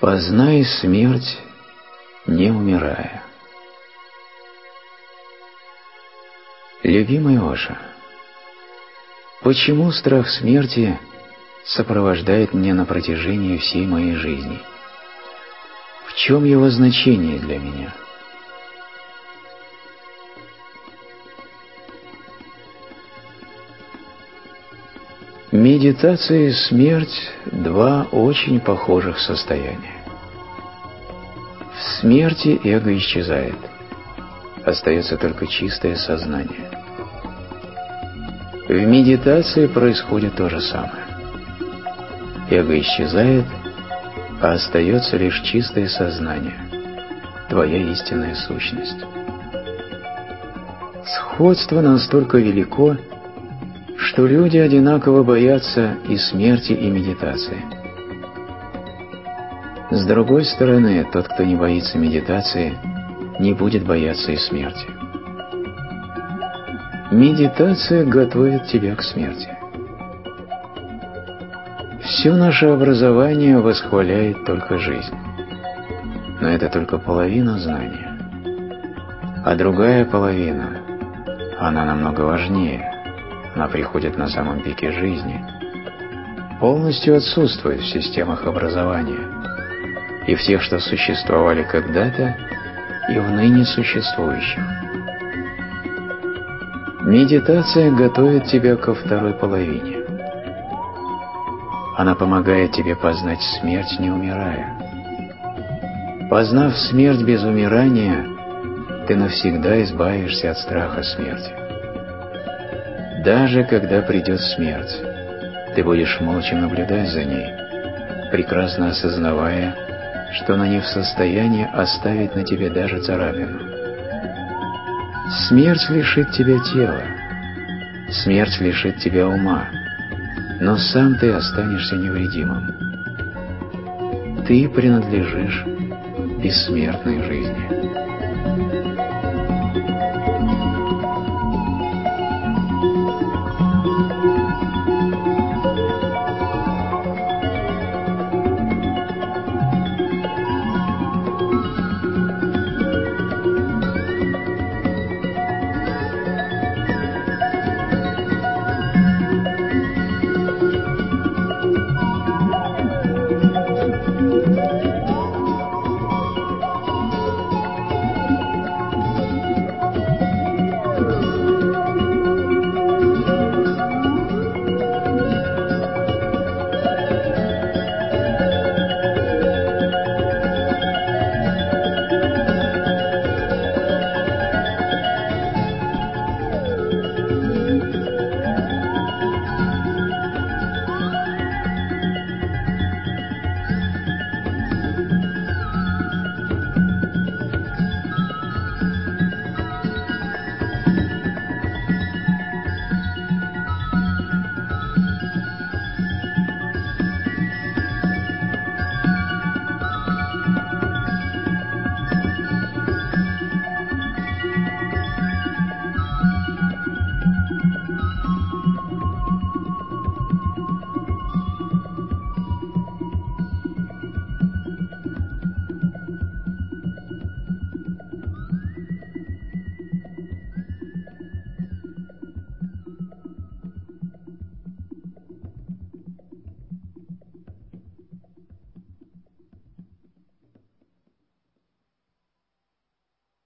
Познай смерть, не умирая. Любимый Оша, почему страх смерти сопровождает меня на протяжении всей моей жизни? В чем его значение для меня? Медитация и смерть – два очень похожих состояния. В смерти эго исчезает, остается только чистое сознание. В медитации происходит то же самое. Эго исчезает, а остается лишь чистое сознание, твоя истинная сущность. Сходство настолько велико, что люди одинаково боятся и смерти, и медитации. С другой стороны, тот, кто не боится медитации, не будет бояться и смерти. Медитация готовит тебя к смерти. Все наше образование восхваляет только жизнь. Но это только половина знания. А другая половина, она намного важнее – она приходит на самом пике жизни, полностью отсутствует в системах образования и всех, что существовали когда-то и в ныне существующих. Медитация готовит тебя ко второй половине. Она помогает тебе познать смерть, не умирая. Познав смерть без умирания, ты навсегда избавишься от страха смерти. Даже когда придет смерть, ты будешь молча наблюдать за ней, прекрасно осознавая, что она не в состоянии оставить на тебе даже царапину. Смерть лишит тебя тела, смерть лишит тебя ума, но сам ты останешься невредимым. Ты принадлежишь бессмертной жизни.